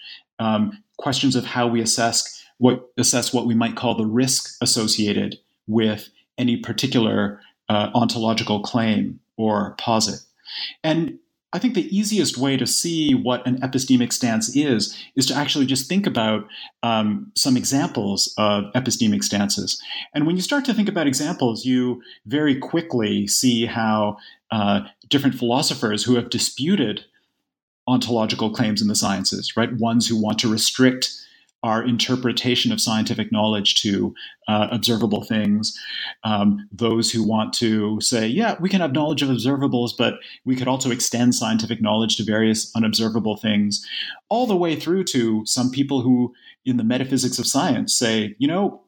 S2: Um, questions of how we assess what assess what we might call the risk associated with any particular uh, ontological claim or posit. And I think the easiest way to see what an epistemic stance is is to actually just think about um, some examples of epistemic stances. And when you start to think about examples, you very quickly see how uh, different philosophers who have disputed ontological claims in the sciences, right? Ones who want to restrict our interpretation of scientific knowledge to uh, observable things. Um, those who want to say, yeah, we can have knowledge of observables, but we could also extend scientific knowledge to various unobservable things, all the way through to some people who, in the metaphysics of science, say, you know,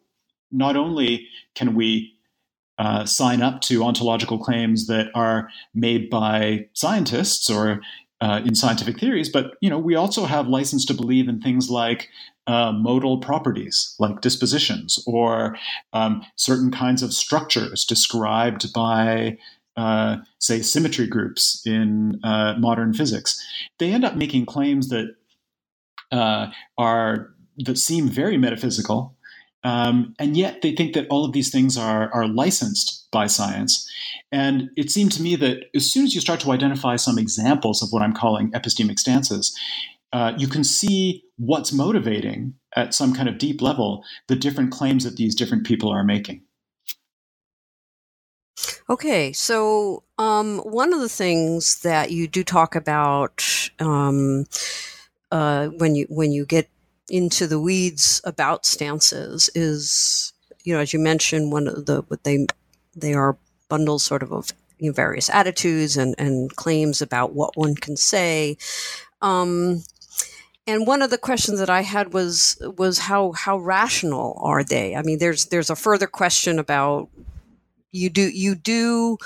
S2: not only can we uh, sign up to ontological claims that are made by scientists or uh, in scientific theories, but you know we also have license to believe in things like uh, modal properties, like dispositions, or um, certain kinds of structures described by, uh, say, symmetry groups in uh, modern physics. They end up making claims that uh, are that seem very metaphysical, um, and yet they think that all of these things are, are licensed by science. And it seemed to me that as soon as you start to identify some examples of what I'm calling epistemic stances, uh, you can see what's motivating at some kind of deep level the different claims that these different people are making.
S1: Okay, so um, one of the things that you do talk about um, uh, when you when you get into the weeds about stances is, you know, as you mentioned, one of the what they they are bundles sort of of you know, various attitudes and and claims about what one can say. Um, and one of the questions that I had was was how how rational are they? I mean, there's there's a further question about you do you do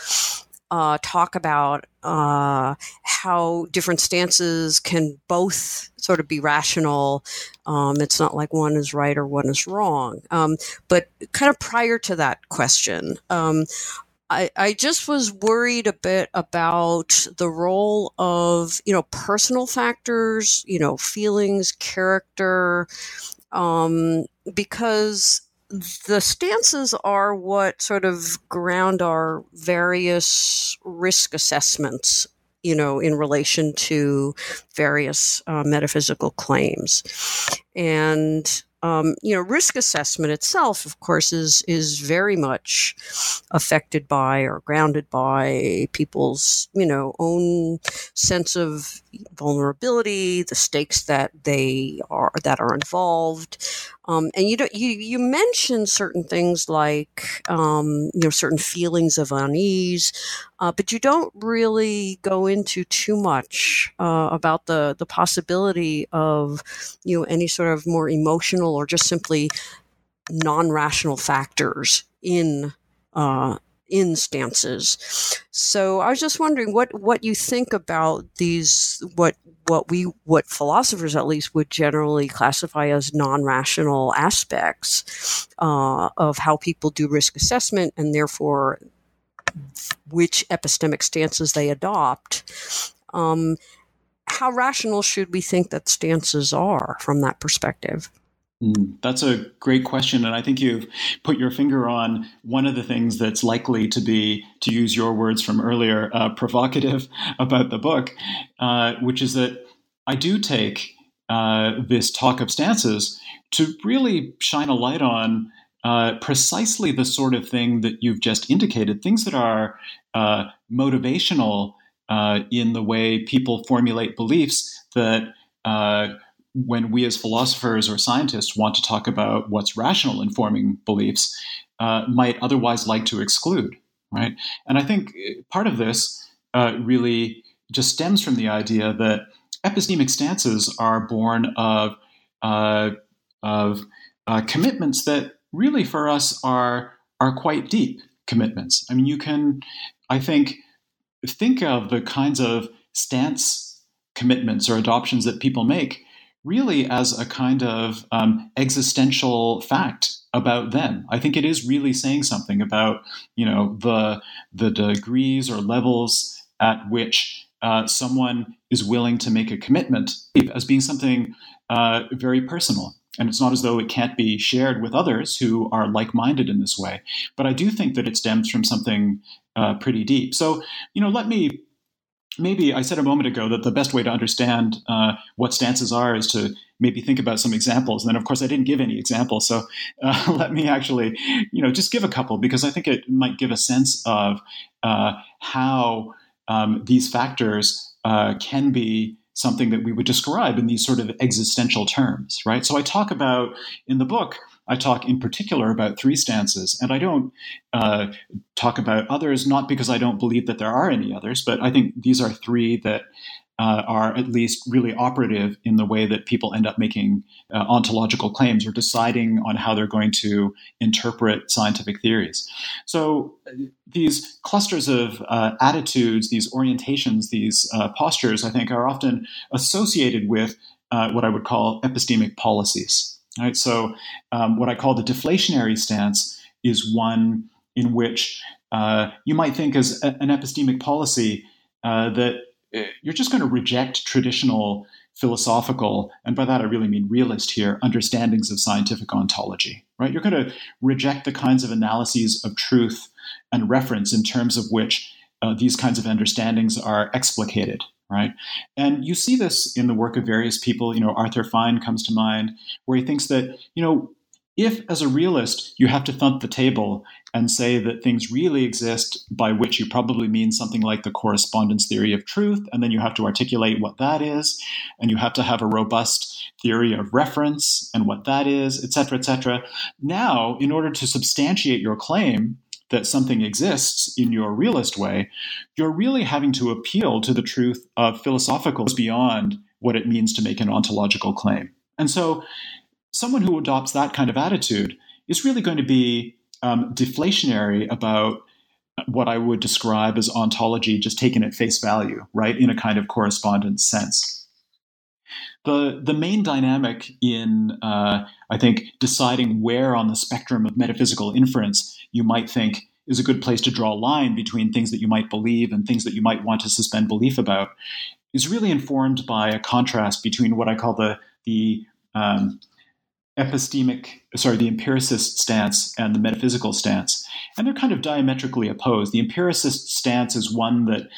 S1: uh, talk about uh, how different stances can both sort of be rational. Um, it's not like one is right or one is wrong. Um, but kind of prior to that question, um, I, I just was worried a bit about the role of you know personal factors, you know feelings, character, um, because the stances are what sort of ground our various risk assessments you know in relation to various uh, metaphysical claims. And um, you know, risk assessment itself, of course, is is very much affected by or grounded by people's you know own sense of vulnerability, the stakes that they are that are involved, um, and you don't you you mention certain things like um, you know certain feelings of unease, uh, but you don't really go into too much uh, about the the possibility of you know any sort of more emotional or just simply non-rational factors in uh, in stances. So I was just wondering what what you think about these what what we what philosophers at least would generally classify as non-rational aspects uh, of how people do risk assessment and therefore which epistemic stances they adopt. Um, how rational should we think that stances are from that perspective?
S2: Mm, that's a great question. And I think you've put your finger on one of the things that's likely to be, to use your words from earlier, uh, provocative about the book, uh, which is that I do take uh, this talk of stances to really shine a light on uh, precisely the sort of thing that you've just indicated things that are uh, motivational uh, in the way people formulate beliefs that when we as philosophers or scientists want to talk about what's rational in forming beliefs, uh, might otherwise like to exclude, right? And I think uh, part of this uh, really just stems from the idea that epistemic stances are born of uh, of uh, commitments that really for us are are quite deep commitments. I mean, you can, I think, think of the kinds of stance commitments or adoptions that people make really as a kind of um, existential fact about them. I think it is really saying something about you know the the degrees or levels at which uh, someone is willing to make a commitment as being something uh, very personal. And it's not as though it can't be shared with others who are like minded in this way. But I do think that it stems from something uh, pretty deep. So, you know, let me maybe I said a moment ago that the best way to understand uh, what stances are is to maybe think about some examples. And then, of course, I didn't give any examples, so uh, let me actually, you know, just give a couple because I think it might give a sense of uh, how um, these factors uh, can be something that we would describe in these sort of existential terms, right? So I talk about in the book I talk in particular about three stances, and I don't uh, talk about others, not because I don't believe that there are any others, but I think these are three that uh, are at least really operative in the way that people end up making uh, ontological claims or deciding on how they're going to interpret scientific theories. So these clusters of uh, attitudes, these orientations, these uh, postures, I think, are often associated with uh, what I would call epistemic policies. Right? So, um, what I call the deflationary stance is one in which uh, you might think as a, an epistemic policy uh, that uh, you're just going to reject traditional philosophical, and by that I really mean realist here, understandings of scientific ontology. Right? You're going to reject the kinds of analyses of truth and reference in terms of which uh, these kinds of understandings are explicated right? And you see this in the work of various people. You know, Arthur Fine comes to mind, where he thinks that, you know, if, as a realist, you have to thump the table and say that things really exist, by which you probably mean something like the correspondence theory of truth, and then you have to articulate what that is, and you have to have a robust theory of reference and what that is, et cetera, et cetera. Now, in order to substantiate your claim that something exists in your realist way, you're really having to appeal to the truth of philosophical beyond what it means to make an ontological claim. And so, someone who adopts that kind of attitude is really going to be um, deflationary about what I would describe as ontology just taken at face value, right, in a kind of correspondence sense. The, the main dynamic in, uh, I think, deciding where on the spectrum of metaphysical inference you might think is a good place to draw a line between things that you might believe and things that you might want to suspend belief about is really informed by a contrast between what I call the, the um, epistemic, sorry, the empiricist stance and the metaphysical stance. And they're kind of diametrically opposed. The empiricist stance is one that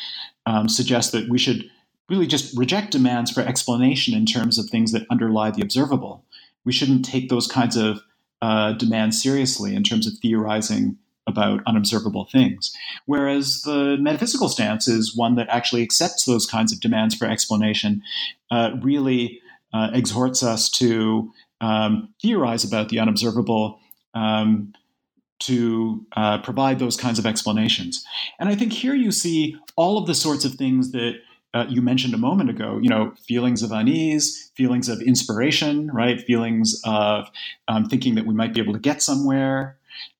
S2: um, suggests that we should really just reject demands for explanation in terms of things that underlie the observable. We shouldn't take those kinds of uh, demands seriously in terms of theorizing about unobservable things. Whereas the metaphysical stance is one that actually accepts those kinds of demands for explanation, uh, really uh, exhorts us to um, theorize about the unobservable, um, to uh, provide those kinds of explanations. And I think here you see all of the sorts of things that uh, you mentioned a moment ago. You know, feelings of unease, feelings of inspiration, right? Feelings of um, thinking that we might be able to get somewhere.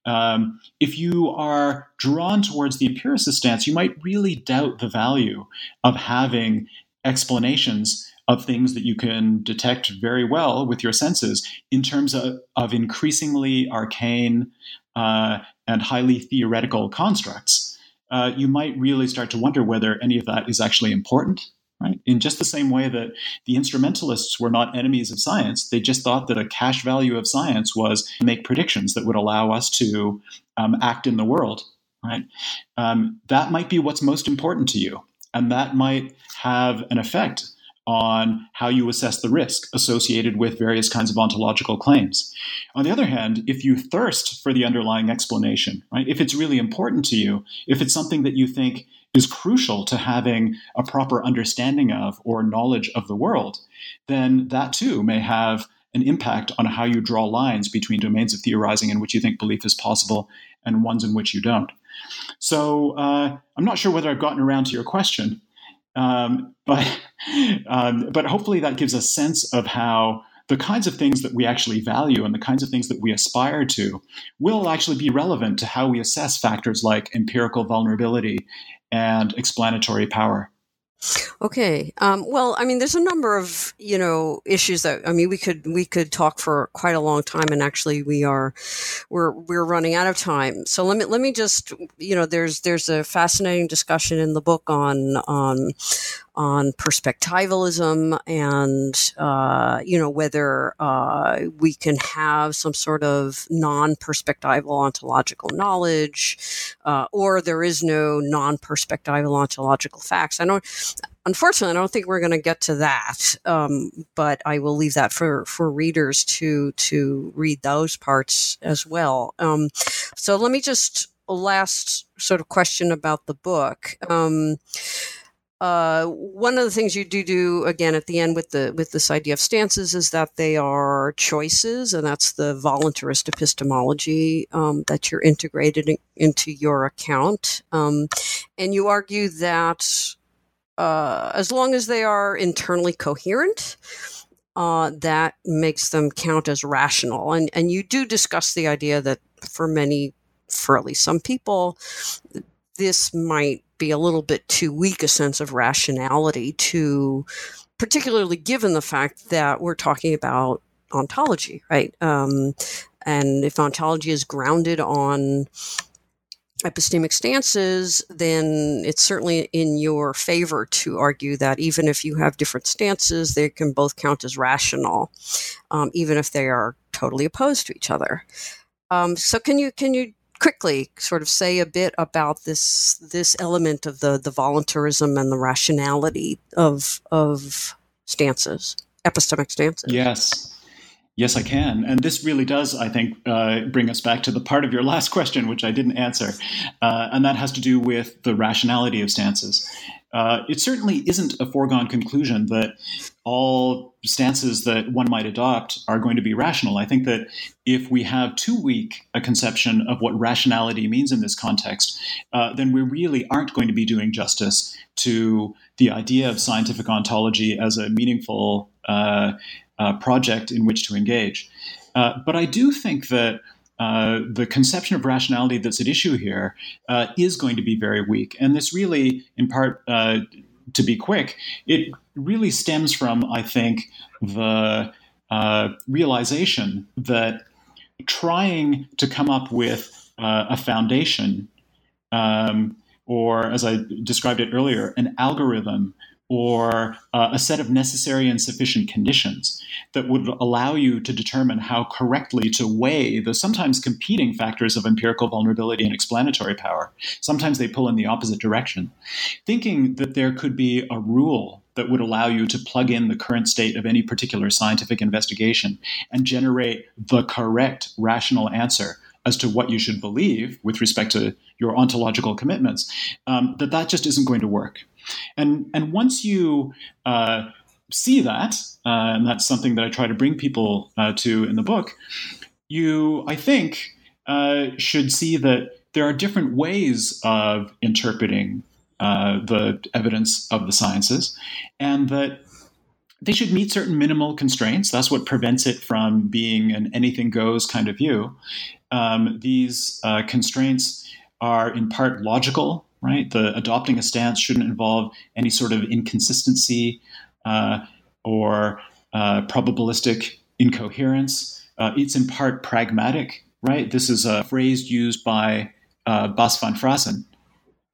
S2: Um, if you are drawn towards the empiricist stance, you might really doubt the value of having explanations of things that you can detect very well with your senses in terms of, of increasingly arcane uh, and highly theoretical constructs, uh, you might really start to wonder whether any of that is actually important. Right? In just the same way that the instrumentalists were not enemies of science, they just thought that a cash value of science was make predictions that would allow us to um, act in the world. Right? Um, that might be what's most important to you, and that might have an effect on how you assess the risk associated with various kinds of ontological claims. On the other hand, if you thirst for the underlying explanation, right, if it's really important to you, if it's something that you think is crucial to having a proper understanding of or knowledge of the world, then that too may have an impact on how you draw lines between domains of theorizing in which you think belief is possible and ones in which you don't. So uh, I'm not sure whether I've gotten around to your question, um, but um, but hopefully that gives a sense of how the kinds of things that we actually value and the kinds of things that we aspire to will actually be relevant to how we assess factors like empirical vulnerability and explanatory power.
S1: Okay. Um, well, I mean, there's a number of you know issues that I mean we could we could talk for quite a long time, and actually we are we're we're running out of time. So let me let me just you know there's there's a fascinating discussion in the book on on on perspectivalism and uh, you know whether uh, we can have some sort of non-perspectival ontological knowledge uh, or there is no non-perspectival ontological facts. I don't unfortunately, I don't think we're going to get to that. Um, but I will leave that for, for readers to to read those parts as well. Um, so let me just last sort of question about the book. Um, uh, one of the things you do do again at the end with the with this idea of stances is that they are choices, and that's the voluntarist epistemology um, that you're integrated in, into your account. Um, and you argue that uh, as long as they are internally coherent, uh, that makes them count as rational. And and you do discuss the idea that for many, for at least some people, this might be a little bit too weak a sense of rationality to, particularly given the fact that we're talking about ontology, right? Um, and if ontology is grounded on epistemic stances, then it's certainly in your favor to argue that even if you have different stances, they can both count as rational, um, even if they are totally opposed to each other. Um, so, can you can you quickly sort of say a bit about this this element of the the voluntarism and the rationality of of stances, epistemic stances?
S2: Yes. Yes, I can. And this really does, I think, uh, bring us back to the part of your last question, which I didn't answer. Uh, and that has to do with the rationality of stances. Uh, it certainly isn't a foregone conclusion that all stances that one might adopt are going to be rational. I think that if we have too weak a conception of what rationality means in this context, uh, then we really aren't going to be doing justice to the idea of scientific ontology as a meaningful uh, uh, project in which to engage. Uh, but I do think that uh, the conception of rationality that's at issue here uh, is going to be very weak. And this really, in part, uh, to be quick, it really stems from, I think, the uh, realization that trying to come up with a foundation, um, or as I described it earlier, an algorithm or uh, a set of necessary and sufficient conditions that would allow you to determine how correctly to weigh the sometimes competing factors of empirical vulnerability and explanatory power. Sometimes they pull in the opposite direction. Thinking that there could be a rule that would allow you to plug in the current state of any particular scientific investigation and generate the correct rational answer as to what you should believe with respect to your ontological commitments, um, that that just isn't going to work. And and once you uh, see that, uh, and that's something that I try to bring people uh, to in the book, you I think uh, should see that there are different ways of interpreting uh, the evidence of the sciences, and that they should meet certain minimal constraints. That's what prevents it from being an anything goes kind of view. Um, these uh, constraints are in part logical right? The adopting a stance shouldn't involve any sort of inconsistency uh, or uh, probabilistic incoherence. Uh, it's in part pragmatic, right? This is a phrase used by uh, Bas van Fraassen.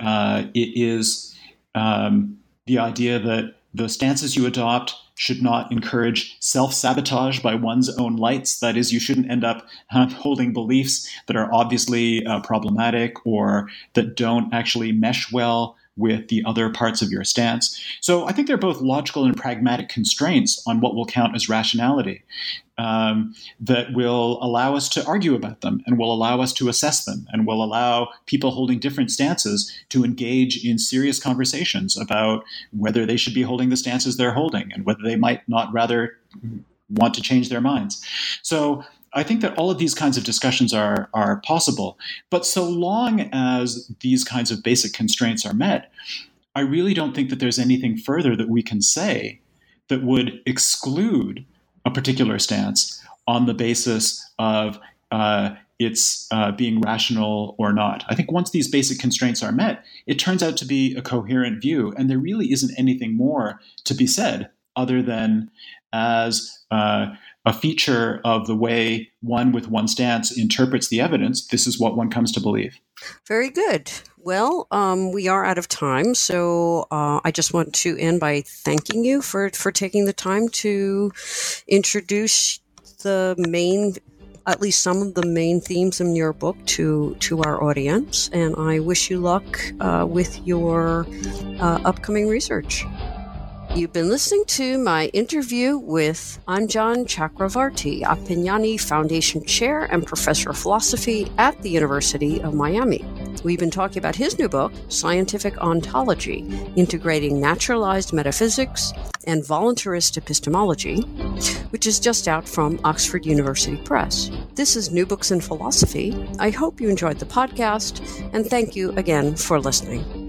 S2: Uh, it is um, the idea that the stances you adopt should not encourage self sabotage by one's own lights. That is, you shouldn't end up uh, holding beliefs that are obviously uh, problematic or that don't actually mesh well with the other parts of your stance. So I think they're both logical and pragmatic constraints on what will count as rationality um, that will allow us to argue about them and will allow us to assess them and will allow people holding different stances to engage in serious conversations about whether they should be holding the stances they're holding and whether they might not rather want to change their minds. So I think that all of these kinds of discussions are, are possible. But so long as these kinds of basic constraints are met, I really don't think that there's anything further that we can say that would exclude a particular stance on the basis of uh, its uh, being rational or not. I think once these basic constraints are met, it turns out to be a coherent view, and there really isn't anything more to be said other than as uh, a feature of the way one with one stance interprets the evidence, this is what one comes to believe.
S1: Very good. Well, um, we are out of time, so uh, I just want to end by thanking you for, for taking the time to introduce the main, at least some of the main themes in your book to to our audience. And I wish you luck uh, with your uh, upcoming research. You've been listening to my interview with Anjan Chakravartty, a Pignani Foundation Chair and Professor of Philosophy at the University of Miami. We've been talking about his new book, Scientific Ontology Integrating Naturalized Metaphysics and Voluntarist Epistemology, which is just out from Oxford University Press. This is New Books in Philosophy. I hope you enjoyed the podcast, and thank you again for listening.